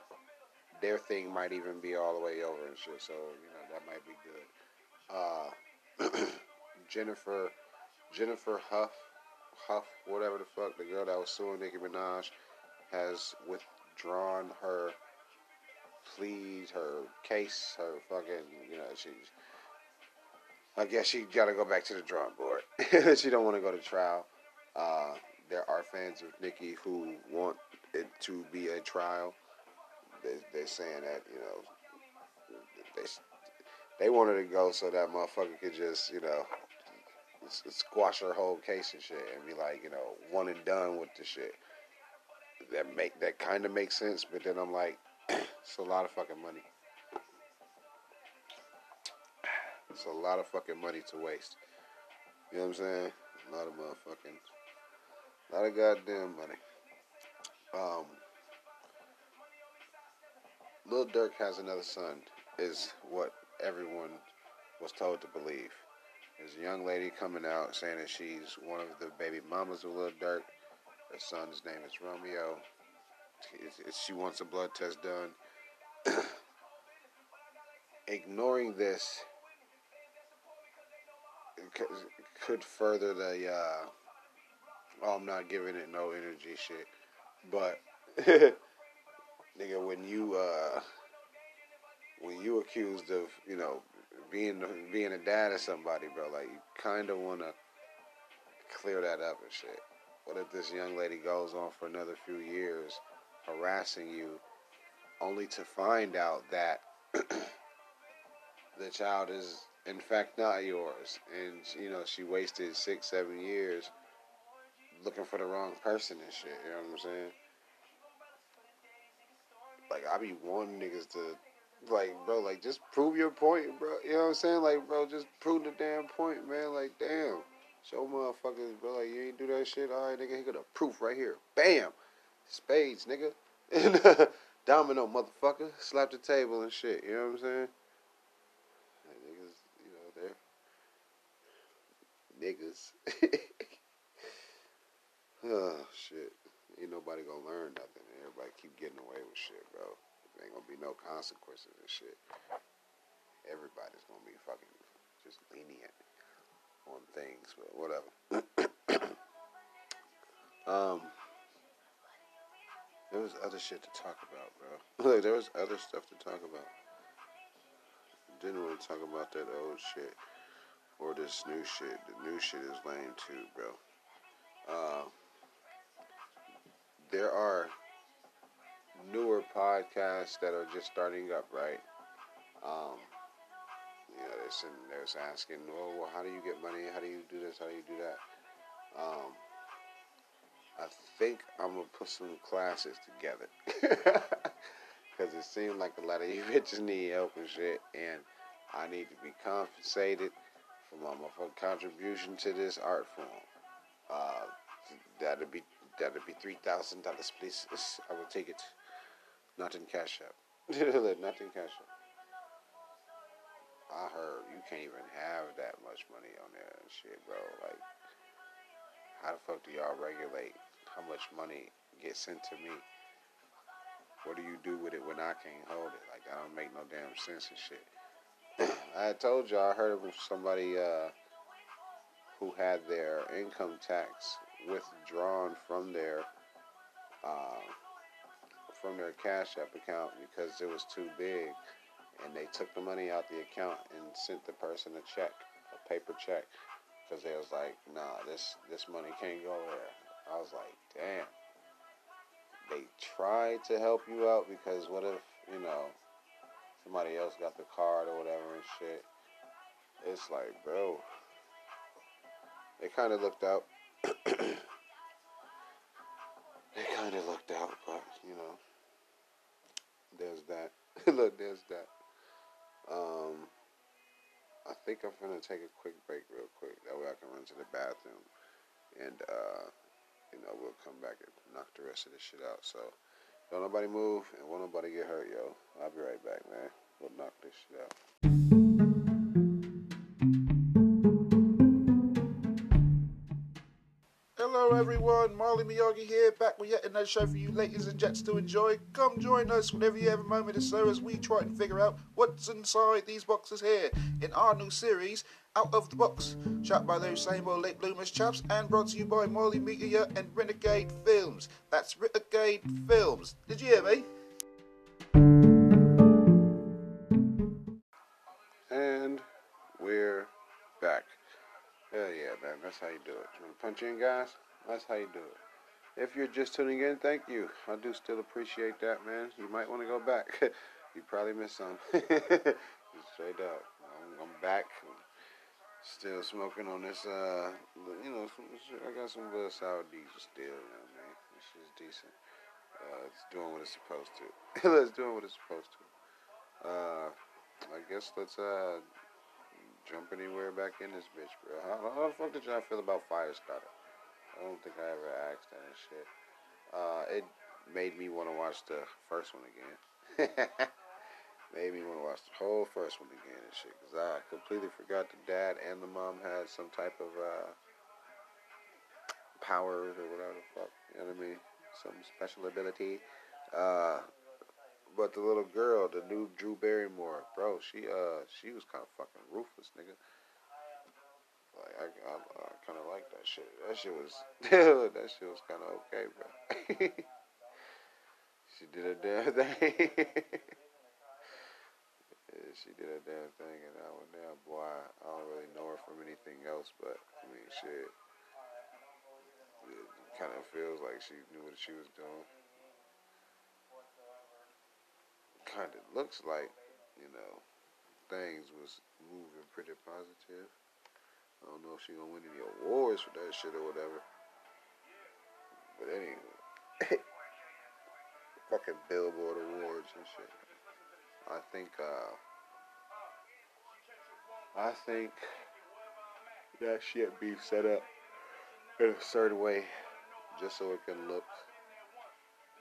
their thing might even be all the way over and shit. So you know that might be good. Uh, Jennifer, Jennifer Hough, Hough, whatever the fuck, the girl that was suing Nicki Minaj, has withdrawn her pleas, her case, her fucking, you know, she's. I guess she got to go back to the drawing board. she don't want to go to trial. Uh, there are fans of Nicki who want it to be a trial. They, they're saying that you know they they wanted to go so that motherfucker could just you know squash her whole case and shit and be like you know one and done with the shit. That make that kind of makes sense, but then I'm like, it's a lot of fucking money. It's a lot of fucking money to waste. You know what I'm saying? A lot of motherfucking a lot of goddamn money. Um, Lil Durk has another son, is what everyone was told to believe. There's a young lady coming out saying that she's one of the baby mamas of Lil Durk. Her son's name is Romeo. She wants a blood test done. Ignoring this could further the uh, oh, I'm not giving it no energy shit. But nigga, when you uh when you accused of, you know, being being a dad of somebody, bro, like you kind of want to clear that up and shit. What if this young lady goes on for another few years harassing you only to find out that the child is in fact not yours and you know she wasted 6 7 years looking for the wrong person and shit. You know what I'm saying? Like I be wanting niggas to, like, bro, like just prove your point, bro. You know what I'm saying? Like, bro, just prove the damn point, man. Like, damn, Show motherfuckers, bro. Like, you ain't do that shit. All right, nigga, he got a proof right here. Bam. Spades, nigga. And uh, domino, motherfucker. Slap the table and shit. You know what I'm saying? Like, niggas, you know, they're. Niggas. oh, shit. Ain't nobody gonna learn nothing. Everybody keep getting away with shit, bro. There ain't gonna be no consequences and shit. Everybody's gonna be fucking just lenient on things, but whatever. um, there was other shit to talk about, bro. Like there was other stuff to talk about. Didn't really talk about that old shit or this new shit. The new shit is lame too, bro. Uh, there are newer podcasts that are just starting up, right? Um, you know, they're sitting there asking, "Oh, well, how do you get money? How do you do this? How do you do that?" Um, I think I'm gonna put some classes together because it seems like a lot of you bitches need help and shit, and I need to be compensated for my motherfucking contribution to this art form. Uh, that'll be that'd be three thousand dollars, please. I will take it. Not in cash app. Not in cash app. I heard you can't even have that much money on there and shit, bro. Like, how the fuck do y'all regulate how much money gets sent to me? What do you do with it when I can't hold it? Like, that don't make no damn sense and shit. I told y'all, I heard of somebody uh, who had their income tax withdrawn from their uh, from their Cash App account because it was too big and they took the money out the account and sent the person a check, a paper check, because they was like, nah, this this money can't go there. I was like, damn. They tried to help you out because what if you know somebody else got the card or whatever and shit? It's like, bro, they kind of looked out. they kind of looked out, but you know, there's that. Look, there's that. Um, I think I'm gonna take a quick break real quick. That way I can run to the bathroom, and uh, you know we'll come back and knock the rest of this shit out. So don't nobody move and won't nobody get hurt, yo. I'll be right back, man. We'll knock this shit out. Hello, everyone. Marley Miyagi here, back with yet another show for you ladies and gents to enjoy. Come join us whenever you have a moment or so as we try and figure out what's inside these boxes here in our new series, Out of the Box, shot by those same old late bloomers chaps and brought to you by Marley Media and Renegade Films. That's Renegade Films. Did you hear me? That's how you do it. You want to punch in, guys? That's how you do it. If you're just tuning in, thank you. I do still appreciate that, man. You might want to go back. you probably missed some. Straight up. I'm, back. Still smoking on this, uh, you know, I got some good sour diesel still, you know, man. This is decent. Uh, it's doing what it's supposed to. it's doing what it's supposed to. Uh, I guess let's, uh, jump anywhere back in this bitch, bro. How, how the fuck did y'all feel about Firestarter? I don't think I ever asked that shit. Uh, it made me want to watch the first one again. made me want to watch the whole first one again and shit. Because I completely forgot the dad and the mom had some type of uh, powers or whatever the fuck. You know what I mean? Some special ability. Uh, but the little girl, the new Drew Barrymore, bro, she uh she was kind of fucking ruthless, nigga. Like I I, I kind of like that shit. That shit was that shit was kind of okay, bro. she did a damn thing. yeah, she did a damn thing, and I went there, boy. I don't really know her from anything else, but I mean, shit. It kind of feels like she knew what she was doing. Kind of looks like, you know, things was moving pretty positive. I don't know if she gonna win any awards for that shit or whatever. But anyway, fucking Billboard awards and shit. I think, uh, I think that shit be set up in a certain way just so it can look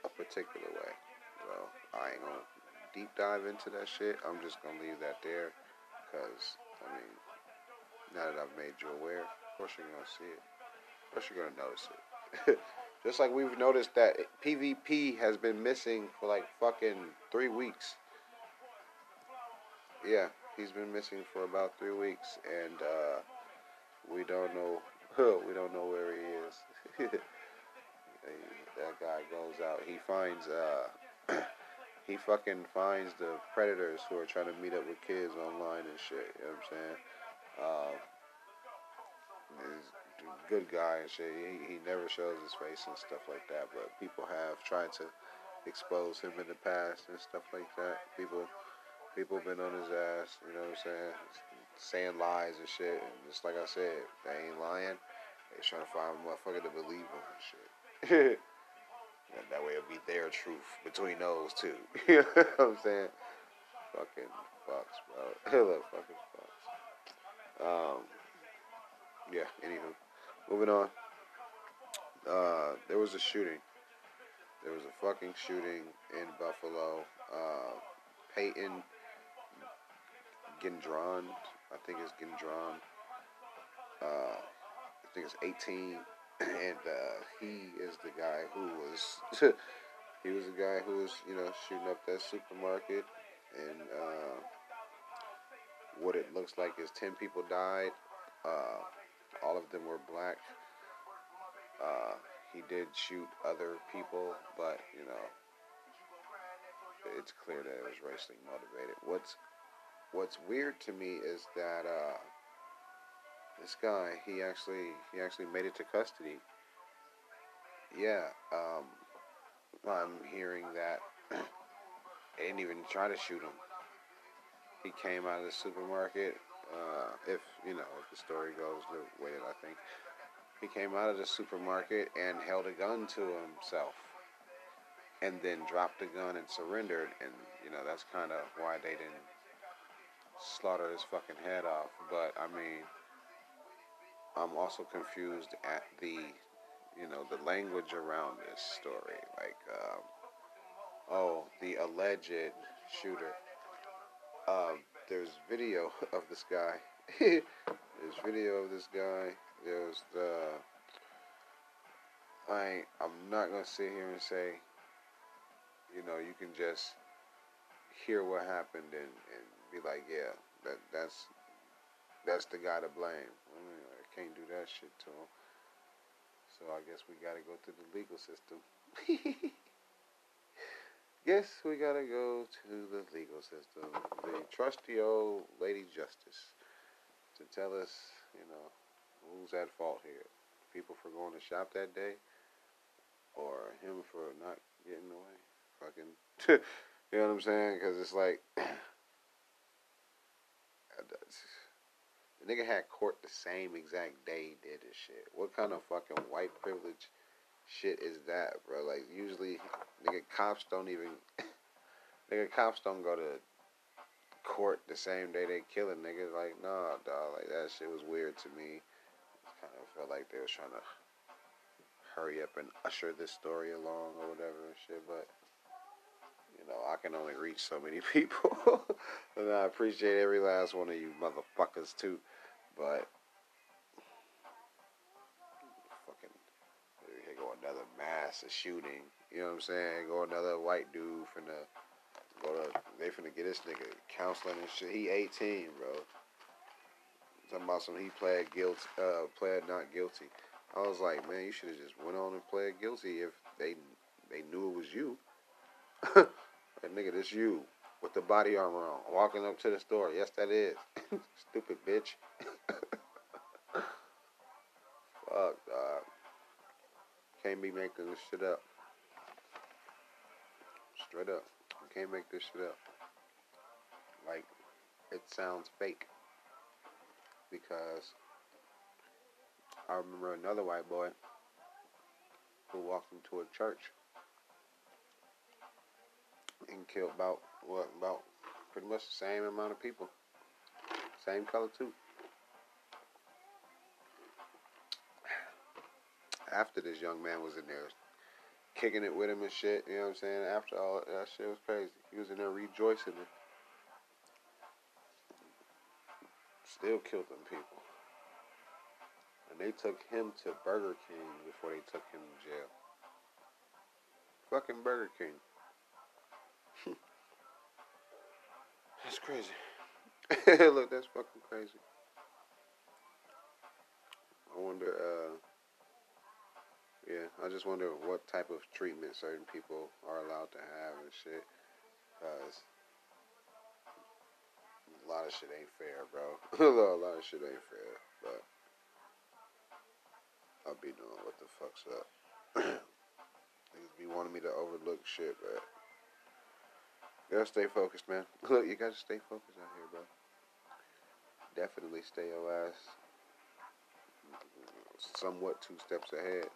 a particular way. Well, I ain't gonna deep dive into that shit. I'm just gonna leave that there because I mean, now that I've made you aware, Of course you're gonna see it. Of course you're gonna notice it. Just like we've noticed that PvP has been missing for like fucking three weeks. Yeah, he's been missing for about three weeks, and uh, we don't know. we don't know where he is. that guy goes out. He finds. Uh, he fucking finds the predators who are trying to meet up with kids online and shit. You know what I'm saying? Um, he's a good guy and shit. He, he never shows his face and stuff like that, but people have tried to expose him in the past and stuff like that. People people been on his ass, you know what I'm saying? Saying lies and shit. And just like I said, they ain't lying. They trying to find a motherfucker to believe them and shit. and that way it'll be their truth between those two. you know what I'm saying? Fucking fucks, bro. Hello, fucking fucks. Um, yeah, anywho. Moving on. Uh, there was a shooting. There was a fucking shooting in Buffalo. Uh, Peyton Gendron, I think it's Gendron. Uh, I think it's 18, and uh, he is the guy who was. he was the guy who was, you know, shooting up that supermarket, and uh, what it looks like is 10 people died. Uh, all of them were black. Uh, he did shoot other people, but you know, it's clear that it was racially motivated. What's What's weird to me is that uh, this guy he actually he actually made it to custody. Yeah, um, I'm hearing that they didn't even try to shoot him. He came out of the supermarket. Uh, if you know, if the story goes the way that I think, he came out of the supermarket and held a gun to himself, and then dropped the gun and surrendered. And you know, that's kind of why they didn't slaughter his fucking head off. But I mean, I'm also confused at the, you know, the language around this story. Like, um, oh, the alleged shooter. Um, there's video of this guy. there's video of this guy. There's the. I I'm not gonna sit here and say. You know, you can just hear what happened and, and be like, yeah, that that's that's the guy to blame. Can't do that shit to him. So I guess we gotta go through the legal system. Guess we gotta go to the legal system, the trusty old Lady Justice, to tell us, you know, who's at fault here. People for going to shop that day, or him for not getting away. Fucking, you know what I'm saying? Because it's like, the nigga had court the same exact day he did this shit. What kind of fucking white privilege shit is that, bro? Like usually, nigga cops don't even, nigga cops don't go to court the same day they kill a nigga. Like nah, dog. Like that shit was weird to me. Kind of felt like they was trying to hurry up and usher this story along or whatever and shit, but. I can only reach so many people. and I appreciate every last one of you motherfuckers too. But Fucking. Here go another mass of shooting. You know what I'm saying? Go another white dude finna go to they finna get this nigga counseling and shit. He 18, bro. Talking about some he pled guilty, uh, pled not guilty. I was like, man, you should have just went on and pled guilty if they they knew it was you. like, nigga, this you with the body armor on, walking up to the store. Yes, that is. Stupid bitch. Fuck, dog. Can't be making this shit up. Straight up. You can't make this shit up. Like, it sounds fake. Because I remember another white boy who walked into a church and killed about, what, about pretty much the same amount of people. Same color, too. after this young man was in there kicking it with him and shit. You know what I'm saying? After all that shit was crazy. He was in there rejoicing and still killed them people. And they took him to Burger King before they took him to jail. Fucking Burger King. That's crazy. Look, that's fucking crazy. I wonder, uh, yeah, I just wonder what type of treatment certain people are allowed to have and shit. Cause a lot of shit ain't fair, bro. a lot of shit ain't fair, but I'll be doing what the fuck's up. Niggas be wanting me to overlook shit, but gotta stay focused, man. Look, you gotta stay focused out here, bro. Definitely stay your ass somewhat two steps ahead.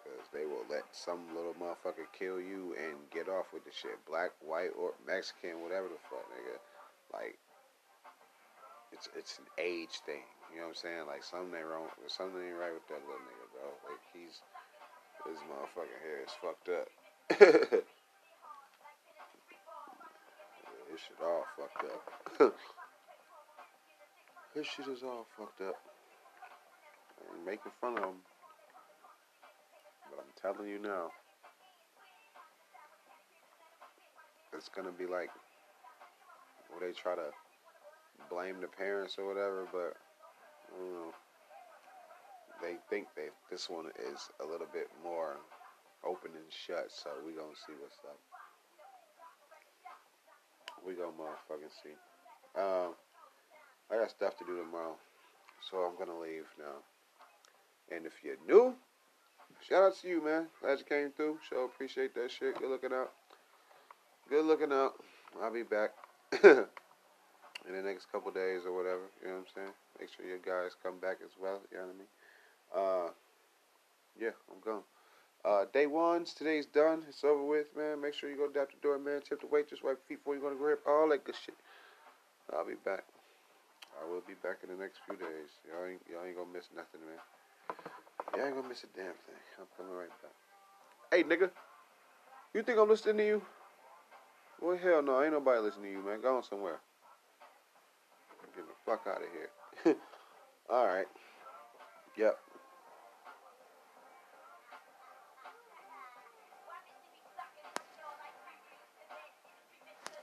Because they will let some little motherfucker kill you and get off with the shit. Black, white, or Mexican, whatever the fuck, nigga. Like, it's it's an age thing. You know what I'm saying? Like, something ain't wrong. Something ain't right with that little nigga, bro. Like, he's. His motherfucking hair is fucked up. this shit all fucked up. this shit is all fucked up and making fun of them. But I'm telling you now, it's gonna be like where they try to blame the parents or whatever, but I don't know. They think that this one is a little bit more open and shut, so we gonna see what's up. We gonna motherfucking see. Um, I got stuff to do tomorrow, so I'm gonna leave now. And if you're new, shout out to you, man. Glad you came through. Show appreciate that shit. Good looking out. Good looking out. I'll be back in the next couple days or whatever. You know what I'm saying? Make sure your guys come back as well. You know what I mean? Uh, yeah, I'm gone. Uh, day ones, today's done. It's over with, man. Make sure you go down the door, man. Tip the waitress, wipe feet before you go to grip. All that good shit. I'll be back. I will be back in the next few days. Y'all ain't, y'all ain't gonna miss nothing, man. Y'all ain't gonna miss a damn thing. I'm coming right back. Hey, nigga. You think I'm listening to you? Well, hell no. Ain't nobody listening to you, man. Go on somewhere. Get the fuck out of here. All right. Yep.